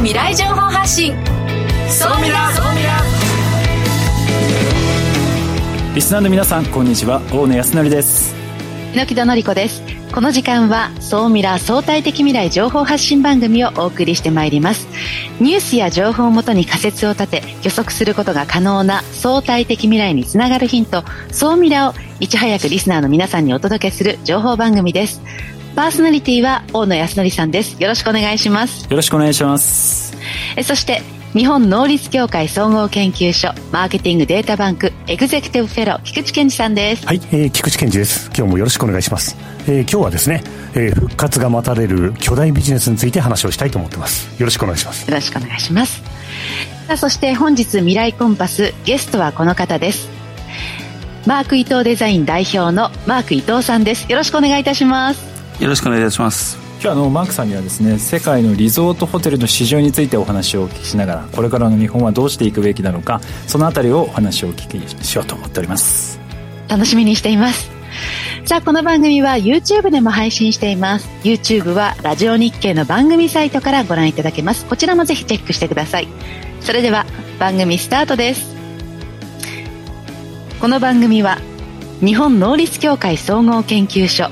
未来情報発信。ソミラソミラリスナーの皆さんこんにちは。大野康則です。榎田紀子です。この時間は総ミラ相対的未来情報発信番組をお送りしてまいります。ニュースや情報をもとに仮説を立て予測することが可能な相対的未来につながるヒント総ミラをいち早くリスナーの皆さんにお届けする情報番組ですパーソナリティは大野康則さんです。よろしくお願いします。よろしくお願いします。えそして日本能率協会総合研究所マーケティングデータバンクエグゼクティブフェロー菊池健二さんです。はい、えー、菊池健二です。今日もよろしくお願いします、えー、今日はですね、えー、復活が待たれる巨大ビジネスについて話をしたいと思ってます。よろしくお願いします。よろしくお願いします。さあそして本日未来コンパスゲストはこの方です。マーク伊藤デザイン代表のマーク伊藤さんです。よろしくお願いいたしますよろしくお願いいたします。今日あのマークさんにはですね世界のリゾートホテルの市場についてお話をお聞きしながらこれからの日本はどうしていくべきなのかそのあたりをお話をお聞きしようと思っております。楽しみにしています。さあこの番組は YouTube でも配信しています。YouTube はラジオ日経の番組サイトからご覧いただけます。こちらもぜひチェックしてください。それでは番組スタートです。この番組は日本能率協会総合研究所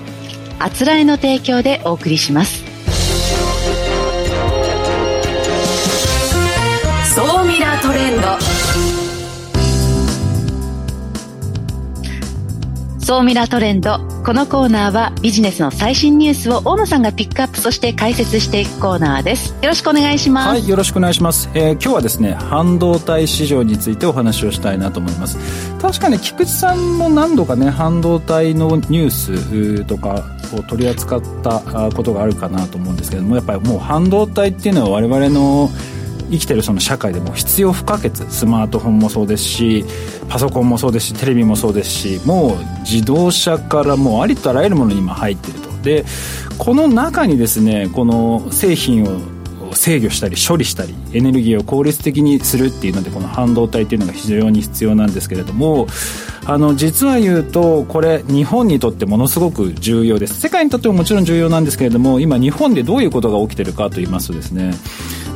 あつらえの提供でお送りします。総ミラートレンド。総ミラートレンドこのコーナーはビジネスの最新ニュースを大野さんがピックアップそして解説していくコーナーです。よろしくお願いします。はいよろしくお願いします、えー、今日はですね半導体市場についてお話をしたいなと思います。確かに菊池さんも何度かね半導体のニュースとかを取り扱ったことがあるかなと思うんですけどもやっぱりもう半導体っていうのは我々の生きてるその社会でも必要不可欠。スマートフォンもそうですしパソコンもそうですしテレビもそうですしもう自動車からもうありとあらゆるものに今入ってると。でこの中にですねこの製品を制御したり処理したりエネルギーを効率的にするっていうのでこの半導体っていうのが非常に必要なんですけれどもあの実は言うとこれ日本にとってものすごく重要です。世界にとってももちろん重要なんですけれども今日本でどういうことが起きてるかと言いますとですね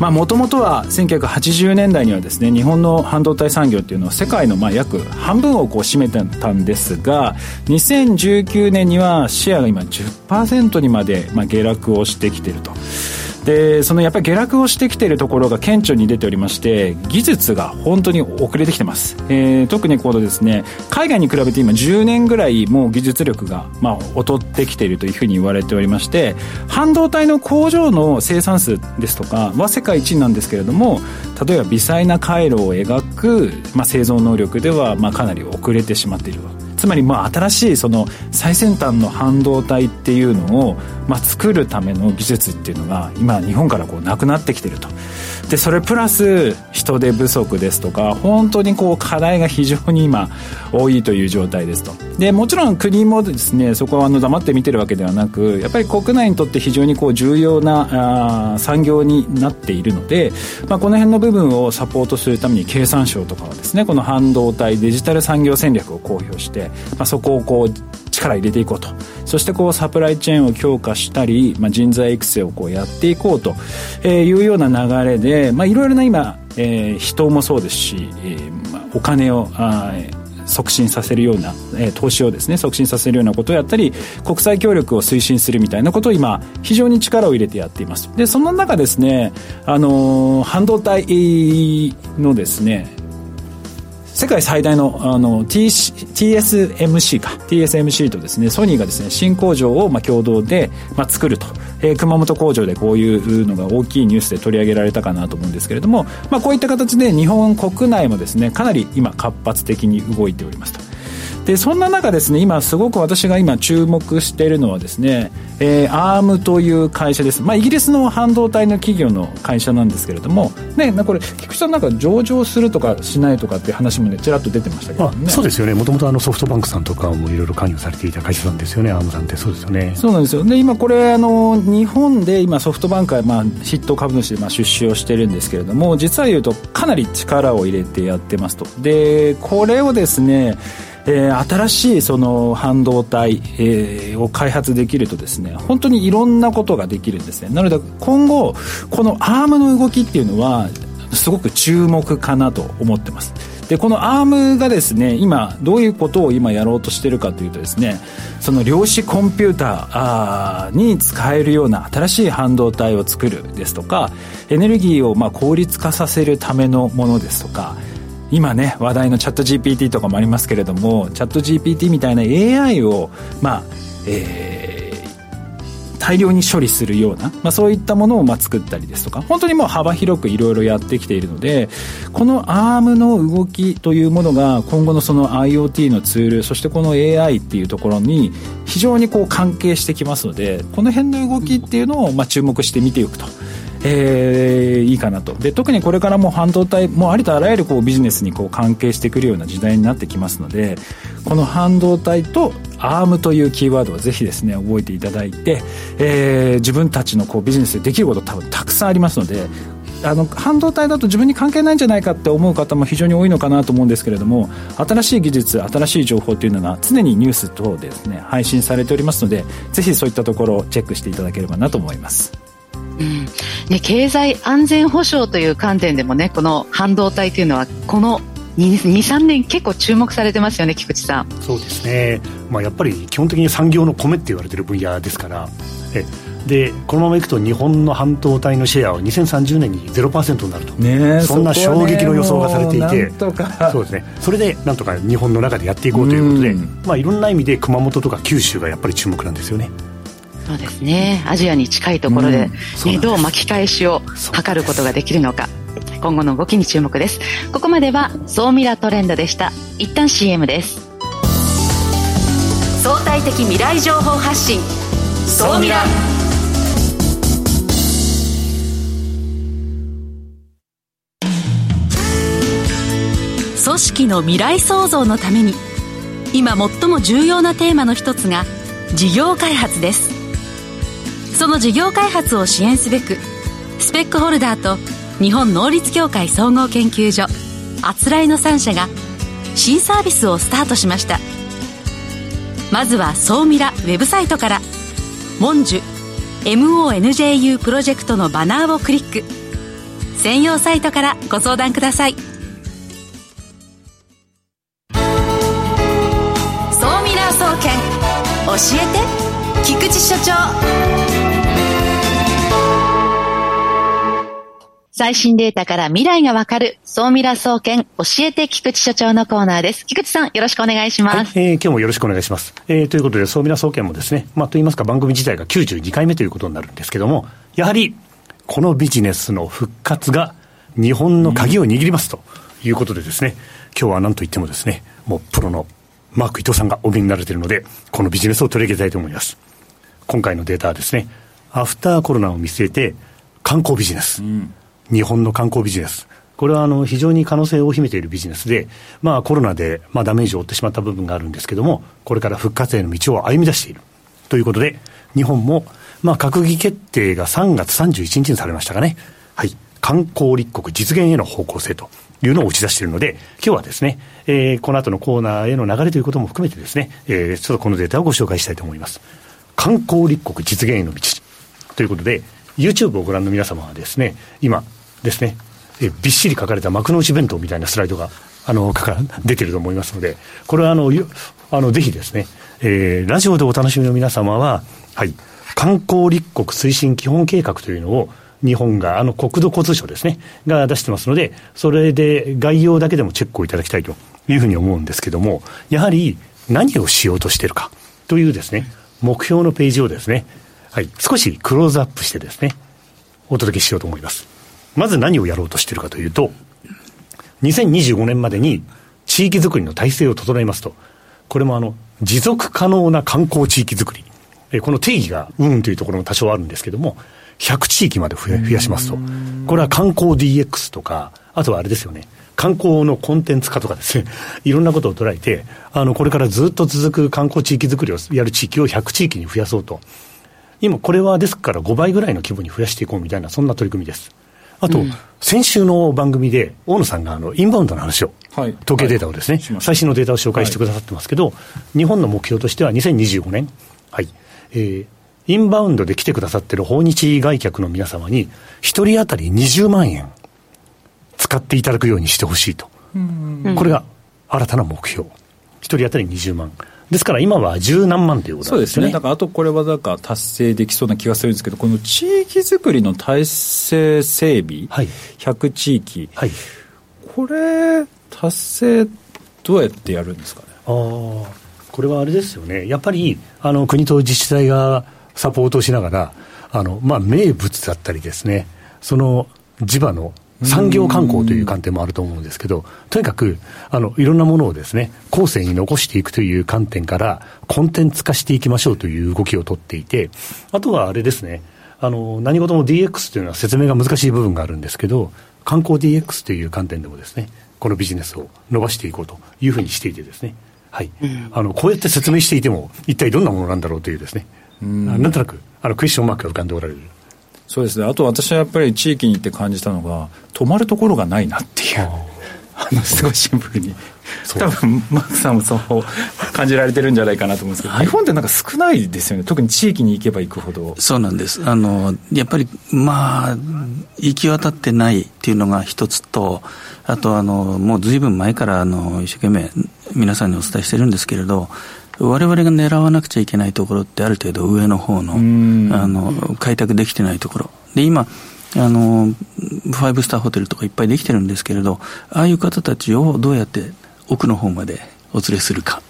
もともとは1980年代にはですね日本の半導体産業っていうのは世界のまあ約半分をこう占めてたんですが2019年にはシェアが今10%にまでまあ下落をしてきていると。でそのやっぱり下落をしてきているところが顕著に出ておりまして技術が本当に遅れてきてます、えー、特にこのですね海外に比べて今10年ぐらいもう技術力がまあ劣ってきているというふうに言われておりまして半導体の工場の生産数ですとかは世界一なんですけれども例えば微細な回路を描く、まあ、製造能力ではまあかなり遅れてしまっているつまりまあ新しいその最先端の半導体っていうのをまあ作るための技術っていうのが今日本からこうなくなってきてると。でそれプラス人手不足ですとか本当にこう課題が非常に今多いという状態ですと。でもちろん国もですねそこはあの黙って見てるわけではなくやっぱり国内にとって非常にこう重要なあ産業になっているので、まあ、この辺の部分をサポートするために経産省とかはですねこの半導体デジタル産業戦略を公表して、まあ、そこをこう力入れていこうと。そしてこうサプライチェーンを強化したり、まあ、人材育成をこうやっていこうというような流れで、いろいろな今、えー、人もそうですし、えーまあ、お金をあ促進させるような、えー、投資をですね促進させるようなことをやったり国際協力を推進するみたいなことを今非常に力を入れてやっています。でその中ですね、あのー、半導体のですね世界最大のあの TSMC か。TSMC とですねソニーがですね新工場をまあ共同でまあ作ると、えー、熊本工場でこういうのが大きいニュースで取り上げられたかなと思うんですけれども、まあ、こういった形で日本国内もですねかなり今活発的に動いておりますと。でそんな中ですね今すごく私が今注目しているのはですね、えー、ARM という会社です、まあ、イギリスの半導体の企業の会社なんですけれどもね、これ菊池さんなんか上場するとかしないとかっていう話もねちらっと出てましたけど、ね、そうですよね。もともとソフトバンクさんとかもいろいろ関与されていた会社さんですよね。アームさんってそうですよね。そうなんですよ。で今これあの日本で今ソフトバンクはまあ筆頭株主でまあ出資をしてるんですけれども実は言うとかなり力を入れてやってますと。でこれをですねえー、新しいその半導体、えー、を開発できるとですね本当にいろんなことができるんですね。なので今後このアームの動きっていうのはすごく注目かなと思ってます。でこのアームがですね今どういうことを今やろうとしてるかというとですねその量子コンピューターに使えるような新しい半導体を作るですとかエネルギーをまあ効率化させるためのものですとか今ね話題のチャット GPT とかもありますけれどもチャット GPT みたいな AI をまあえー大量に処理するような、まあ、そういったものをま作ったりですとか本当にもう幅広くいろいろやってきているのでこの ARM の動きというものが今後のその IoT のツールそしてこの AI っていうところに非常にこう関係してきますのでこの辺の動きっていうのをま注目して見ていくと。えー、いいかなとで特にこれからも半導体もありとあらゆるこうビジネスにこう関係してくるような時代になってきますのでこの半導体と ARM というキーワードをぜひですね覚えていただいて、えー、自分たちのこうビジネスでできること多分たくさんありますのであの半導体だと自分に関係ないんじゃないかって思う方も非常に多いのかなと思うんですけれども新しい技術新しい情報というのが常にニュース等でですね配信されておりますのでぜひそういったところをチェックしていただければなと思います。うん。ね、経済安全保障という観点でもねこの半導体というのはこの23年結構注目されてますよね菊池さん。そうですね、まあ、やっぱり基本的に産業の米って言われてる分野ですから。えでこのままいくと日本の半導体のシェアは2030年に0%になると、ね、そんな衝撃の予想がされていて。そうですね。それでなんとか日本の中でやっていこうということで、まあ、いろんな意味で熊本とか九州がやっぱり注目なんですよね。そうですね。アジアに近いところでうん、どう巻き返しを図ることができるのか今後の動きに注目です。ここまでは総ミラトレンドでした。一旦 CM です。相対的未来情報発信。総ミラ。組織の未来創造のために今最も重要なテーマの一つが事業開発ですその事業開発を支援すべくスペックホルダーと日本能率協会総合研究所あつらいの3社が新サービスをスタートしました。まずは総ミラウェブサイトから「モンジュ MONJU プロジェクト」のバナーをクリック。専用サイトからご相談ください。総ミラー総研教えて菊池所長。最新データから未来がわかる、総ミラ総研教えて菊池所長のコーナーです。菊池さん、よろしくお願いします。はい、えー、今日もよろしくお願いします。えー、ということで、総ミラ総研もですね、まあ、と言いますか、番組自体が92回目ということになるんですけども、やはり、このビジネスの復活が、日本の鍵を握りますということでですね、今日は何と言ってもですね、もうプロのマーク伊藤さんがお見になれているので、このビジネスを取り上げたいと思います。今回のデータはですね、アフターコロナを見据えて、観光ビジネス。うん日本の観光ビジネス。これはあの非常に可能性を秘めているビジネスで、まあコロナでまあダメージを負ってしまった部分があるんですけども、これから復活への道を歩み出している。ということで、日本もまあ閣議決定が3月31日にされましたかね。はい。観光立国実現への方向性というのを打ち出しているので、今日はですね、えー、この後のコーナーへの流れということも含めてですね、えー、ちょっとこのデータをご紹介したいと思います。観光立国実現への道ということで、YouTube をご覧の皆様はですね、今、ですね、えびっしり書かれた幕の内弁当みたいなスライドが、あの、出てると思いますので、これはあの、あのぜひですね、えー、ラジオでお楽しみの皆様は、はい、観光立国推進基本計画というのを、日本が、あの国土交通省ですね、が出してますので、それで概要だけでもチェックをいただきたいというふうに思うんですけども、やはり何をしようとしているかというですね、目標のページをですね、はい、少しクローズアップしてですね、お届けしようと思います。まず何をやろうとしているかというと、2025年までに地域づくりの体制を整えますと、これもあの、持続可能な観光地域づくりえこの定義がうんというところも多少あるんですけども、100地域まで増やしますと。これは観光 DX とか、あとはあれですよね。観光のコンテンツ化とかですね、いろんなことを捉えて、あの、これからずっと続く観光地域づくりをやる地域を100地域に増やそうと。今、これはですから5倍ぐらいの規模に増やしていこうみたいな、そんな取り組みです。あと、うん、先週の番組で、大野さんがあのインバウンドの話を、はい、統計データをですね、はい、最新のデータを紹介してくださってますけど、はい、日本の目標としては2025年、はい。えー、インバウンドで来てくださってる訪日外客の皆様に、1人当たり20万円使っていただくようにしてほしいと、これが新たな目標、1人当たり20万。ですから今は十何万ということなんですね。そうですね。だからあとこれはだから達成できそうな気がするんですけど、この地域づくりの体制整備、はい、100地域、はい、これ、達成、どうやってやるんですかね？あこれはあれですよね、やっぱりあの国と自治体がサポートしながら、あのまあ、名物だったりですね、その地場の産業観光という観点もあると思うんですけど、とにかく、あの、いろんなものをですね、後世に残していくという観点から、コンテンツ化していきましょうという動きをとっていて、あとはあれですね、あの、何事も DX というのは説明が難しい部分があるんですけど、観光 DX という観点でもですね、このビジネスを伸ばしていこうというふうにしていてですね、はい。あの、こうやって説明していても、一体どんなものなんだろうというですね、なんとなく、あの、クエスチョンマークが浮かんでおられる。そうですね。あと私はやっぱり地域に行って感じたのが、泊まるところがないなっていう。あ の、すごいシンプルに。多分、マークさんもそう感じられてるんじゃないかなと思うんですけど、はい、日本ってなんか少ないですよね。特に地域に行けば行くほど。そうなんです。あの、やっぱり、まあ、行き渡ってないっていうのが一つと、あと、あの、もうずいぶん前から、あの、一生懸命皆さんにお伝えしてるんですけれど、我々が狙わなくちゃいけないところってある程度上の方のあの開拓できてないところ。で今あのファイブスターホテルとかいっぱいできてるんですけれどああいう方たちをどうやって奥の方までお連れするか。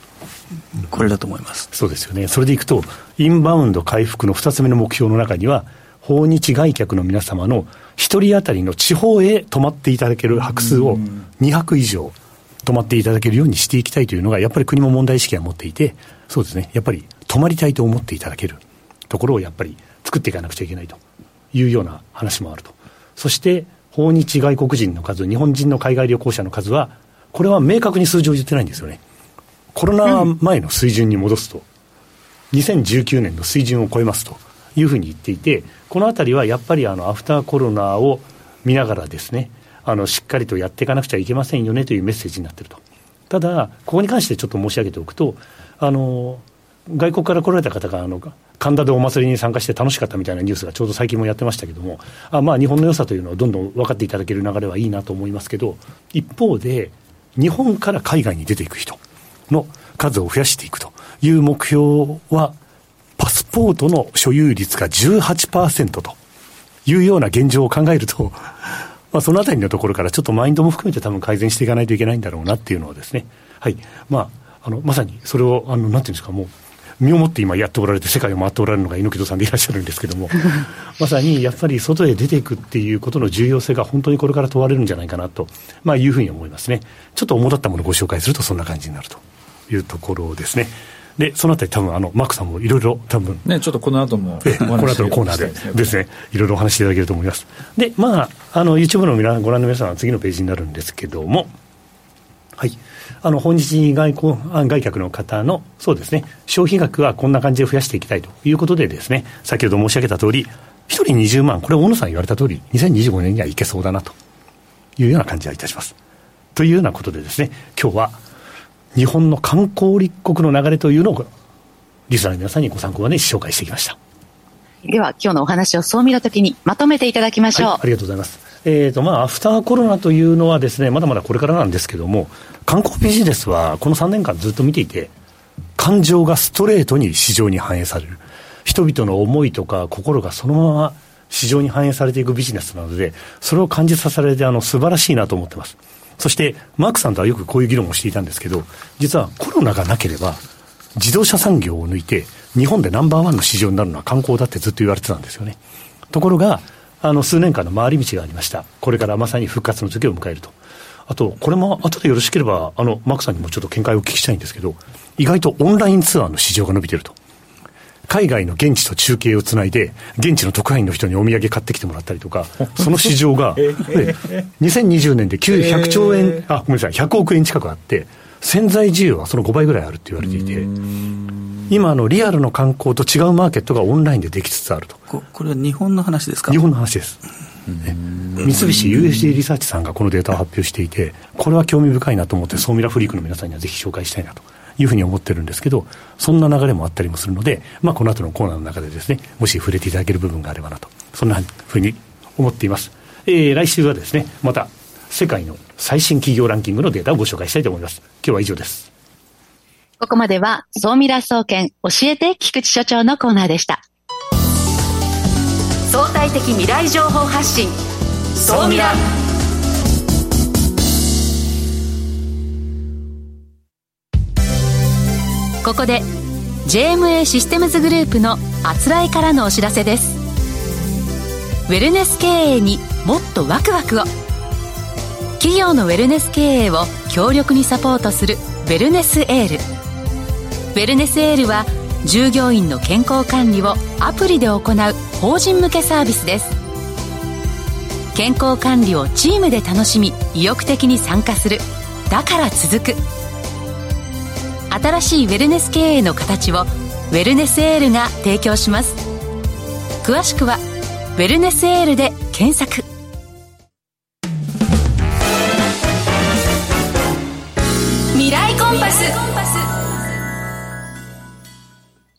これだと思います。そうですよね。それでいくとインバウンド回復の2つ目の目標の中には訪日外客の皆様の1人当たりの地方へ泊まっていただける泊数を2泊以上泊まっていただけるようにしていきたいというのが、やっぱり国も問題意識は持っていて、そうですね、やっぱり泊まりたいと思っていただけるところをやっぱり作っていかなくちゃいけないというような話もあると。そして、訪日外国人の数、日本人の海外旅行者の数は、これは明確に数字を言ってないんですよね。コロナ前の水準に戻すと、2019年の水準を超えますというふうに言っていて、このあたりはやっぱりあのアフターコロナを見ながらですね、あのしっかりとやっていかなくちゃいけませんよねというメッセージになっていると。ただ、ここに関してちょっと申し上げておくと、あの外国から来られた方があの神田でお祭りに参加して楽しかったみたいなニュースがちょうど最近もやってましたけども、あまあ、日本の良さというのをどんどん分かっていただける流れはいいなと思いますけど、一方で、日本から海外に出ていく人の数を増やしていくという目標は、パスポートの所有率が18%というような現状を考えると、まあ、そのあたりのところからちょっとマインドも含めて多分改善していかないといけないんだろうなっていうのはですね、はい。まあ、あの、まさにそれを、あの、なんていうんですか、もう、身をもって今やっておられて、世界を回っておられるのが猪木戸さんでいらっしゃるんですけども、まさにやっぱり外へ出ていくっていうことの重要性が本当にこれから問われるんじゃないかなと、まあ、いうふうに思いますね。ちょっと主だったものをご紹介すると、そんな感じになるというところですね。で、そのあたり多分あの、マックさんもいろいろ多分。ね、ちょっとこの後も。この後のコーナーでですね、いろいろお話していただけると思います。で、まあ、あの、YouTube の皆ご覧の皆さんは次のページになるんですけども、はい。あの、本日外交、外客の方の、そうですね、消費額はこんな感じで増やしていきたいということでですね、先ほど申し上げた通り、1人20万、これ、大野さん言われた通り、2025年にはいけそうだなというような感じはいたします。というようなことでですね、今日は、日本の観光立国の流れというのを、リスナーの皆さんにご参考に紹介してきました。では、今日のお話をそう見たときにまとめていただきましょう。はい、ありがとうございます。えっ、ー、と、まあ、アフターコロナというのはですね、まだまだこれからなんですけども、観光ビジネスはこの3年間ずっと見ていて、感情がストレートに市場に反映される。人々の思いとか心がそのまま市場に反映されていくビジネスなので、それを感じさせられて、あの、素晴らしいなと思ってます。そして、マークさんとはよくこういう議論をしていたんですけど、実はコロナがなければ、自動車産業を抜いて、日本でナンバーワンの市場になるのは観光だってずっと言われてたんですよね。ところが、あの、数年間の回り道がありました。これからまさに復活の時を迎えると。あと、これも後でよろしければ、あの、マークさんにもちょっと見解をお聞きしたいんですけど、意外とオンラインツアーの市場が伸びてると。海外の現地と中継をつないで、現地の特派員の人にお土産買ってきてもらったりとか、その市場が、2020年で100兆円、あ、ごめんなさい、100億円近くあって、潜在需要はその5倍ぐらいあるって言われていて、今のリアルの観光と違うマーケットがオンラインでできつつあると。これは日本の話ですか？日本の話です。ね、三菱 USG リサーチさんがこのデータを発表していて、これは興味深いなと思って、ソーミラフリークの皆さんにはぜひ紹介したいなというふうに思ってるんですけど、そんな流れもあったりもするので、まあ、この後のコーナーの中でですね、もし触れていただける部分があればなと、そんなふうに思っています。えー、来週はですね、また世界の最新企業ランキングのデータをご紹介したいと思います。今日は以上です。ここまでは、総ミラ総研教えて菊池所長のコーナーでした。相対的未来情報発信、総ミラ。ここで JMA システムズグループのあつらいからのお知らせです。ウェルネス経営にもっとワクワクを。企業のウェルネス経営を強力にサポートするウェルネスエール。ウェルネスエールは従業員の健康管理をアプリで行う法人向けサービスです。健康管理をチームで楽しみ意欲的に参加する。だから続く。新しいウェルネス経営の形をウェルネスエールが提供します詳しくは「ウェルネスエール」で検索未来コンパス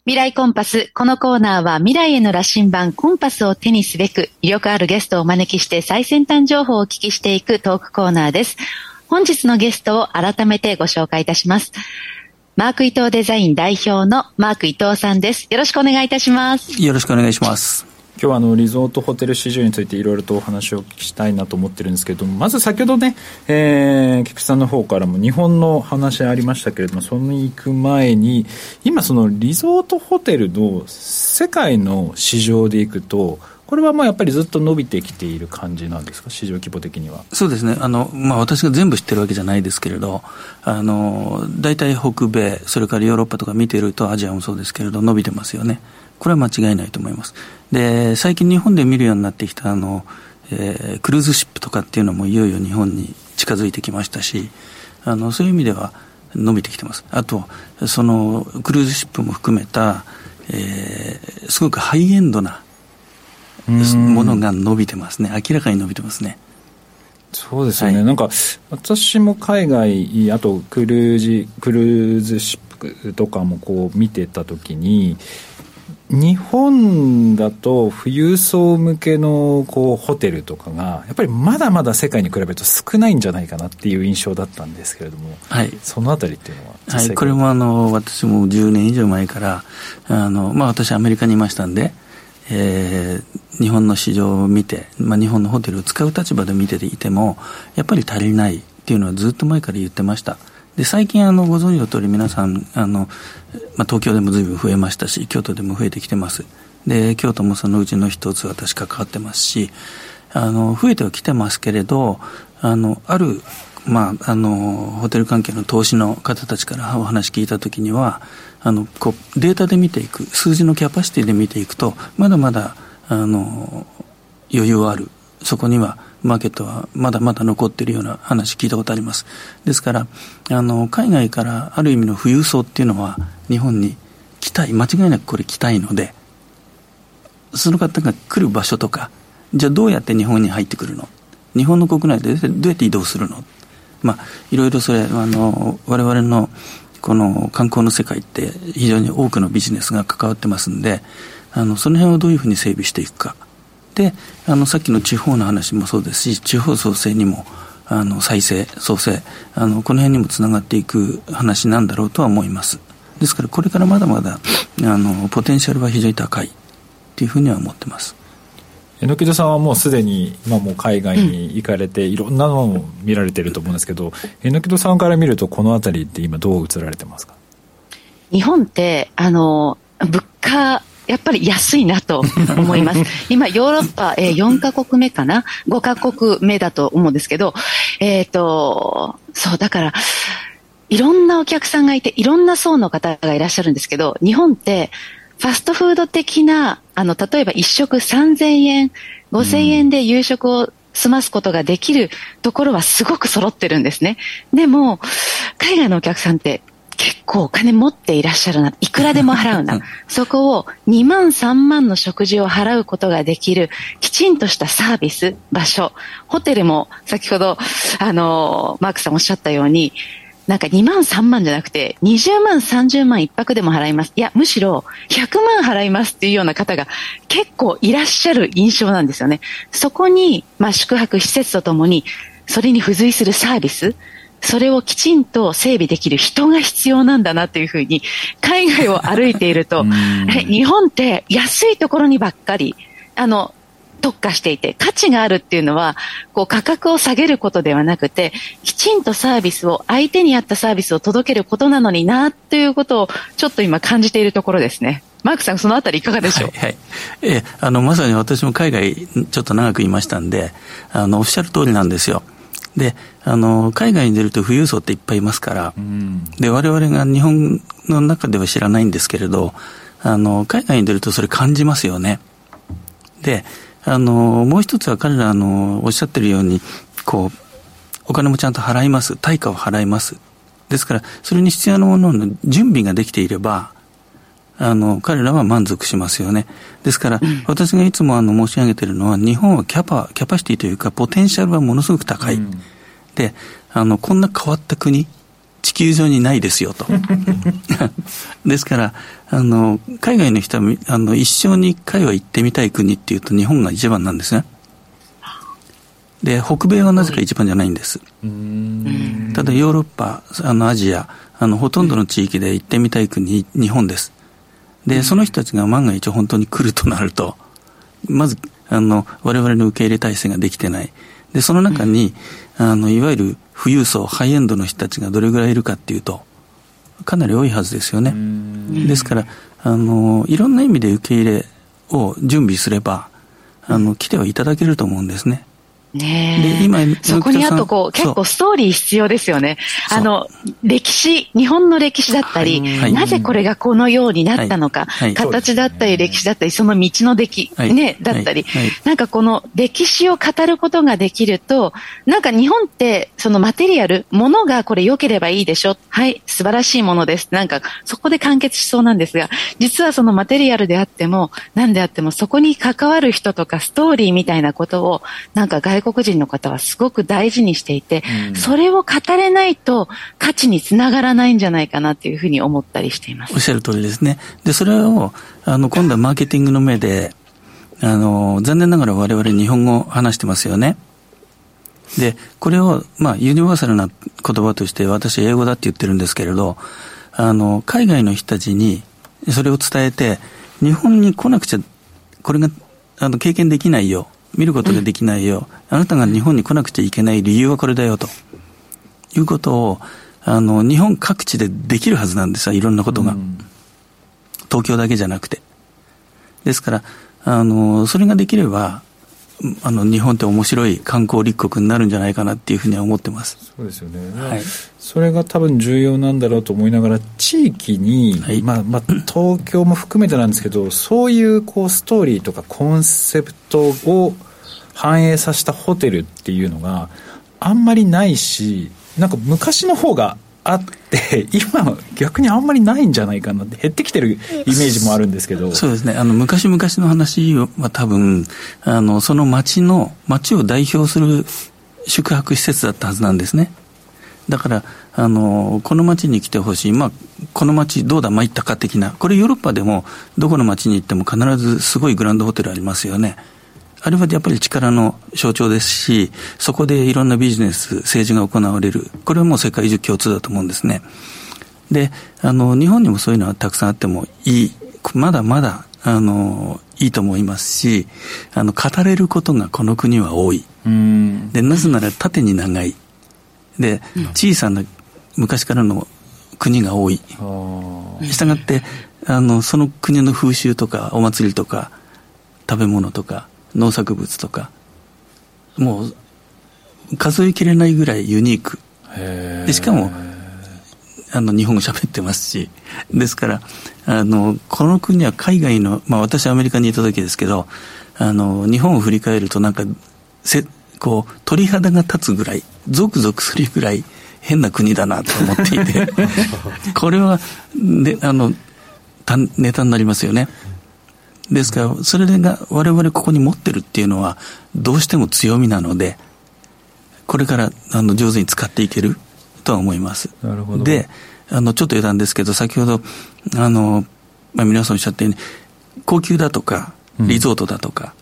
未来コンパス。このコーナーは未来への羅針盤コンパスを手にすべく威力あるゲストをお招きして最先端情報をお聞きしていくトークコーナーです。本日のゲストを改めてご紹介いたします。マーク伊藤デザイン代表のマーク伊藤さんです。よろしくお願いいたします。よろしくお願いします。今日はあのリゾートホテル市場についていろいろとお話をしたいなと思ってるんですけどもまず先ほどね、えー、菊池さんの方からも日本の話ありましたけれどもその行く前に今そのリゾートホテルの世界の市場でいくとこれはまあやっぱりずっと伸びてきている感じなんですか、市場規模的には。そうですね、あのまあ、私が全部知ってるわけじゃないですけれど、あの大体北米、それからヨーロッパとか見てると、アジアもそうですけれど、伸びてますよね。これは間違いないと思います。で、最近日本で見るようになってきたあの、えー、クルーズシップとかっていうのもいよいよ日本に近づいてきましたし、あのそういう意味では伸びてきてます。あと、そのクルーズシップも含めた、えー、すごくハイエンドなものが伸びてますね、明らかに伸びてますね。そうですよね、はい、なんか私も海外、あとクルージクルーズシップとかもこう見てたときに、日本だと富裕層向けのこうホテルとかがやっぱりまだまだ世界に比べると少ないんじゃないかなっていう印象だったんですけれども、はい、そのあたりっていうのははい、これもあの私も10年以上前からあの、まあ、私アメリカにいましたんでえー、日本の市場を見て、まあ、日本のホテルを使う立場で見ていてもやっぱり足りないっていうのはずっと前から言ってました。で最近あのご存知の通り皆さんあの、まあ、東京でも随分増えましたし京都でも増えてきてます。で京都もそのうちの一つ私関わってますしあの増えてはきてますけれどあのあるまあ、あのホテル関係の投資の方たちからお話聞いたときにはあのこうデータで見ていく数字のキャパシティで見ていくとまだまだあの余裕ある。そこにはマーケットはまだまだ残っているような話聞いたことあります。ですからあの海外からある意味の富裕層っていうのは日本に来たい。間違いなくこれ来たいのでその方が来る場所とかじゃあどうやって日本に入ってくるの？日本の国内でどうやって移動するの？まあいろいろそれあの我々のこの観光の世界って非常に多くのビジネスが関わってますんで、あの、その辺をどういうふうに整備していくか。で、あの、さっきの地方の話もそうですし、地方創生にも、あの、再生、創生、あの、この辺にもつながっていく話なんだろうとは思います。ですから、これからまだまだ、あの、ポテンシャルは非常に高いっていうふうには思ってます。榎戸さんはもうすでに今もう海外に行かれて、いろんなのを見られてると思うんですけど榎戸さんから見るとこの辺りって今どう映られてますか？日本ってあの物価やっぱり安いなと思います。今、ヨーロッパ、えー、4カ国目かな ?5 カ国目だと思うんですけど、えっ、ー、と、そう、だから、いろんなお客さんがいて、いろんな層の方がいらっしゃるんですけど、日本って、ファストフード的な、あの、例えば一食3000円、5000円で夕食を済ますことができるところはすごく揃ってるんですね。でも、海外のお客さんって結構お金持っていらっしゃるな、いくらでも払うな。そこを2万3万の食事を払うことができる、きちんとしたサービス、場所。ホテルも先ほど、あの、マークさんおっしゃったように、なんか2万3万じゃなくて、20万30万一泊でも払います。いや、むしろ100万払いますっていうような方が結構いらっしゃる印象なんですよね。そこに、まあ、宿泊施設とともに、それに付随するサービス、それをきちんと整備できる人が必要なんだなというふうに、海外を歩いていると、日本って安いところにばっかり、あの、特化していて、価値があるっていうのは、こう価格を下げることではなくて、きちんとサービスを、相手に合ったサービスを届けることなのにな、ということを、ちょっと今感じているところですね。マークさん、そのあたりいかがでしょう、はいはい、えあの、まさに私も海外ちょっと長くいましたんで、あの、おっしゃる通りなんですよ。で、あの、海外に出ると富裕層っていっぱいいますから、うん、で、我々が日本の中では知らないんですけれど、あの、海外に出るとそれ感じますよね。で、あの、もう一つは彼らのおっしゃってるように、こう、お金もちゃんと払います。対価を払います。ですから、それに必要なものの準備ができていれば、あの、彼らは満足しますよね。ですから、うん、私がいつもあの申し上げているのは、日本はキャパ、キャパシティというか、ポテンシャルはものすごく高い。うん、で、あの、こんな変わった国、地球上にないですよと。ですから、あの、海外の人は、あの、一生に一回は行ってみたい国っていうと日本が一番なんですね。で、北米はなぜか一番じゃないんです。ただヨーロッパ、あの、アジア、あの、ほとんどの地域で行ってみたい国、日本です。で、その人たちが万が一本当に来るとなると、まず、あの、我々の受け入れ体制ができてない。で、その中に、あの、いわゆる富裕層、ハイエンドの人たちがどれぐらいいるかっていうと、かなり多いはずですよね。ですから、あの、いろんな意味で受け入れを準備すれば、あの、来てはいただけると思うんですね。ねで、今、そこにあとこう、結構ストーリー必要ですよね。あの、歴史、日本の歴史だったり、はい、なぜこれがこのようになったのか、はい、形だったり歴史だったり、その道の出来、ね、だったり、なんかこの歴史を語ることができると、なんか日本って、そのマテリアル、ものがこれ良ければいいでしょ。はい、素晴らしいものです。なんか、そこで完結しそうなんですが、実はそのマテリアルであっても、何であっても、そこに関わる人とかストーリーみたいなことを、なんか外外国人の方はすごく大事にしていて、うん、それを語れないと価値につながらないんじゃないかなというふうに思ったりしています。おっしゃる通りですね。で、それを、あの、今度はマーケティングの目で、あの、残念ながら我々日本語を話してますよね。で、これを、まあ、ユニバーサルな言葉として私は英語だって言ってるんですけれど、あの、海外の人たちにそれを伝えて、日本に来なくちゃ、これが、あの、経験できないよ。見ることができないよ、あなたが日本に来なくちゃいけない理由はこれだよと。いうことをあの日本各地でできるはずなんですよ。いろんなことが、うん、東京だけじゃなくて。ですからあのそれができればあの日本って面白い観光立国になるんじゃないかなっていうふうには思ってます。そうですよね、はい、それが多分重要なんだろうと思いながら地域に、はい、まあまあ、東京も含めてなんですけどそういうこうストーリーとかコンセプトを反映させたホテルっていうのがあんまりないしなんか昔の方があって 今逆にあんまりないんじゃないかなって減ってきてるイメージもあるんですけど。そうですね。あの昔々の話は多分あのその町の町を代表する宿泊施設だったはずなんですね。だからあのこの町に来てほしい、まあ、この町どうだ参ったか的な。これヨーロッパでもどこの町に行っても必ずすごいグランドホテルありますよねあれはやっぱり力の象徴ですし、そこでいろんなビジネス、政治が行われる。これはもう世界中共通だと思うんですね。で、あの、日本にもそういうのはたくさんあってもいい。まだまだ、あの、いいと思いますし、あの、語れることがこの国は多い。で、なぜなら縦に長い。で、小さな昔からの国が多い。したがって、あの、その国の風習とか、お祭りとか、食べ物とか、農作物とかもう数えきれないぐらいユニーク。でしかもあの日本語喋ってますし。ですからあのこの国は海外の、まあ、私アメリカにいた時ですけどあの日本を振り返るとなんかせこう鳥肌が立つぐらいゾクゾクするぐらい変な国だなと思っていて。これは、ね、あのネタになりますよね。ですから、それが我々ここに持ってるっていうのは、どうしても強みなので、これからあの上手に使っていけるとは思います。なるほど。で、あの、ちょっと余談ですけど、先ほど、あの、まあ、皆さんおっしゃったように、高級だとか、リゾートだとか、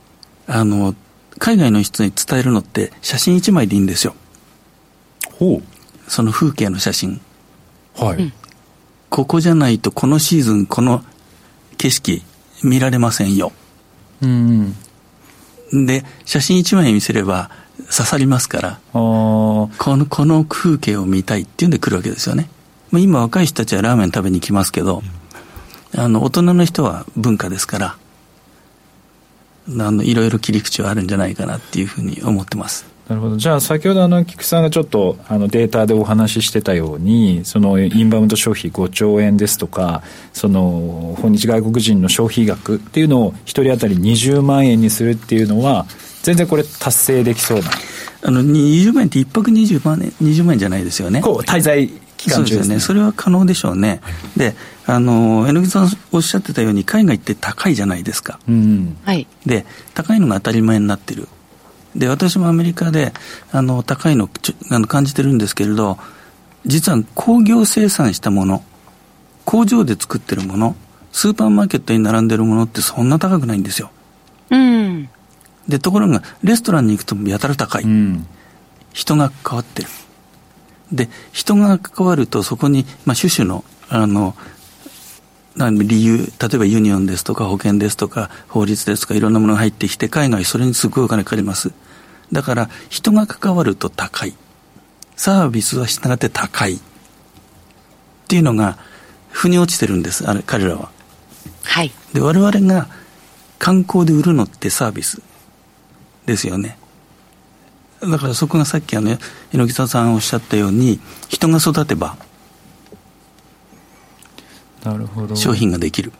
うん、あの、海外の人に伝えるのって写真一枚でいいんですよ。ほう。その風景の写真。はい。ここじゃないとこのシーズンこの景色見られませんよ。うん。で、写真一枚見せれば刺さりますから、この、この風景を見たいっていうんで来るわけですよね。今若い人たちはラーメン食べに来ますけど、あの、大人の人は文化ですから、あの、いろいろ切り口はあるんじゃないかなっていうふうに思ってます。なるほど。じゃあ先ほどあの菊さんがちょっとあのデータでお話ししてたようにそのインバウンド消費5兆円ですとかその訪日外国人の消費額っていうのを1人当たり20万円にするっていうのは全然これ達成できそうな。あの20万円って1泊20万円 ,20 万円じゃないですよね。こう滞在期間中ですね。それは可能でしょうね、であの榎木さんおっしゃってたように海外って高いじゃないですか、うん、で高いのが当たり前になってるで、私もアメリカで、あの、高いのあの感じてるんですけれど、実は工業生産したもの、工場で作ってるもの、スーパーマーケットに並んでるものってそんな高くないんですよ。うん。で、ところが、レストランに行くとやたら高い。うん、人が関わってる。で、人が関わるとそこに、まあ、種々の、あの、理由、例えばユニオンですとか保険ですとか法律ですとかいろんなものが入ってきて海外それにすごいお金かかります。だから人が関わると高い。サービスはしたがって高い。っていうのが腑に落ちてるんです、あれ彼らは。はい。で、我々が観光で売るのってサービスですよね。だからそこがさっきあの、榎沢さんおっしゃったように、人が育てば、なるほど商品ができる。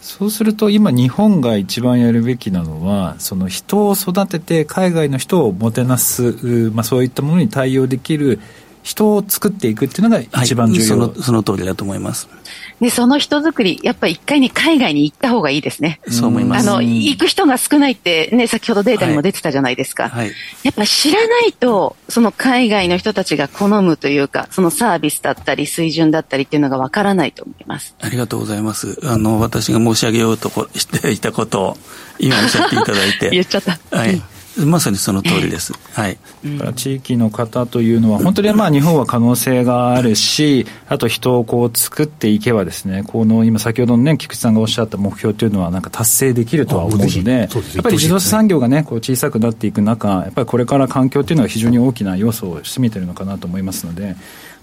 そうすると今日本が一番やるべきなのはその人を育てて海外の人をもてなす、まあ、そういったものに対応できる人を作っていくっていうのが一番重要、はい、そのその通りだと思います。で、その人づくり、やっぱり一回に海外に行った方がいいですね。そう思います。あの、行く人が少ないってね、先ほどデータにも出てたじゃないですか。はい。やっぱ知らないと、その海外の人たちが好むというか、そのサービスだったり、水準だったりっていうのがわからないと思います。ありがとうございます。あの、私が申し上げようとしていたことを、今おっしゃっていただいて。言っちゃった。はい。うんまさにその通りです。はい。地域の方というのは、本当にまあ日本は可能性があるし、あと人をこう作っていけばですね、この今先ほどのね、菊池さんがおっしゃった目標というのはなんか達成できるとは思うので、やっぱり自動車産業がね、こう小さくなっていく中、やっぱりこれから環境というのは非常に大きな要素を占めているのかなと思いますので、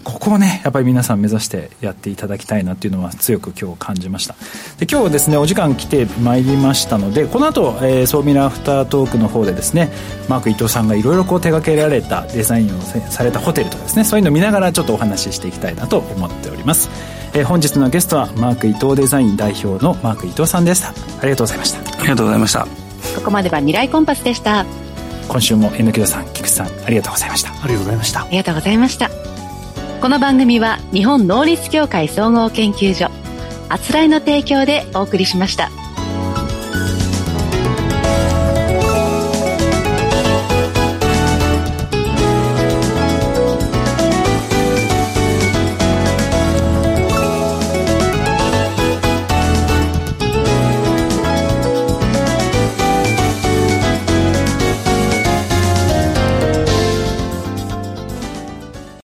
ここをねやっぱり皆さん目指してやっていただきたいなっていうのは強く今日感じました。で今日はですねお時間来てまいりましたのでこの後、えー、ソーミラアフタートークの方でですねマーク伊藤さんがいろいろこう手掛けられたデザインをされたホテルとかですねそういうのを見ながらちょっとお話ししていきたいなと思っております、えー、本日のゲストはマーク伊藤デザイン代表のマーク伊藤さんでした。ありがとうございました。ありがとうございました。ここまでは未来コンパスでした。今週も榎木さん菊池さんありがとうございました。ありがとうございました。ありがとうございましたこの番組は日本能率協会総合研究所あつらいの提供でお送りしました。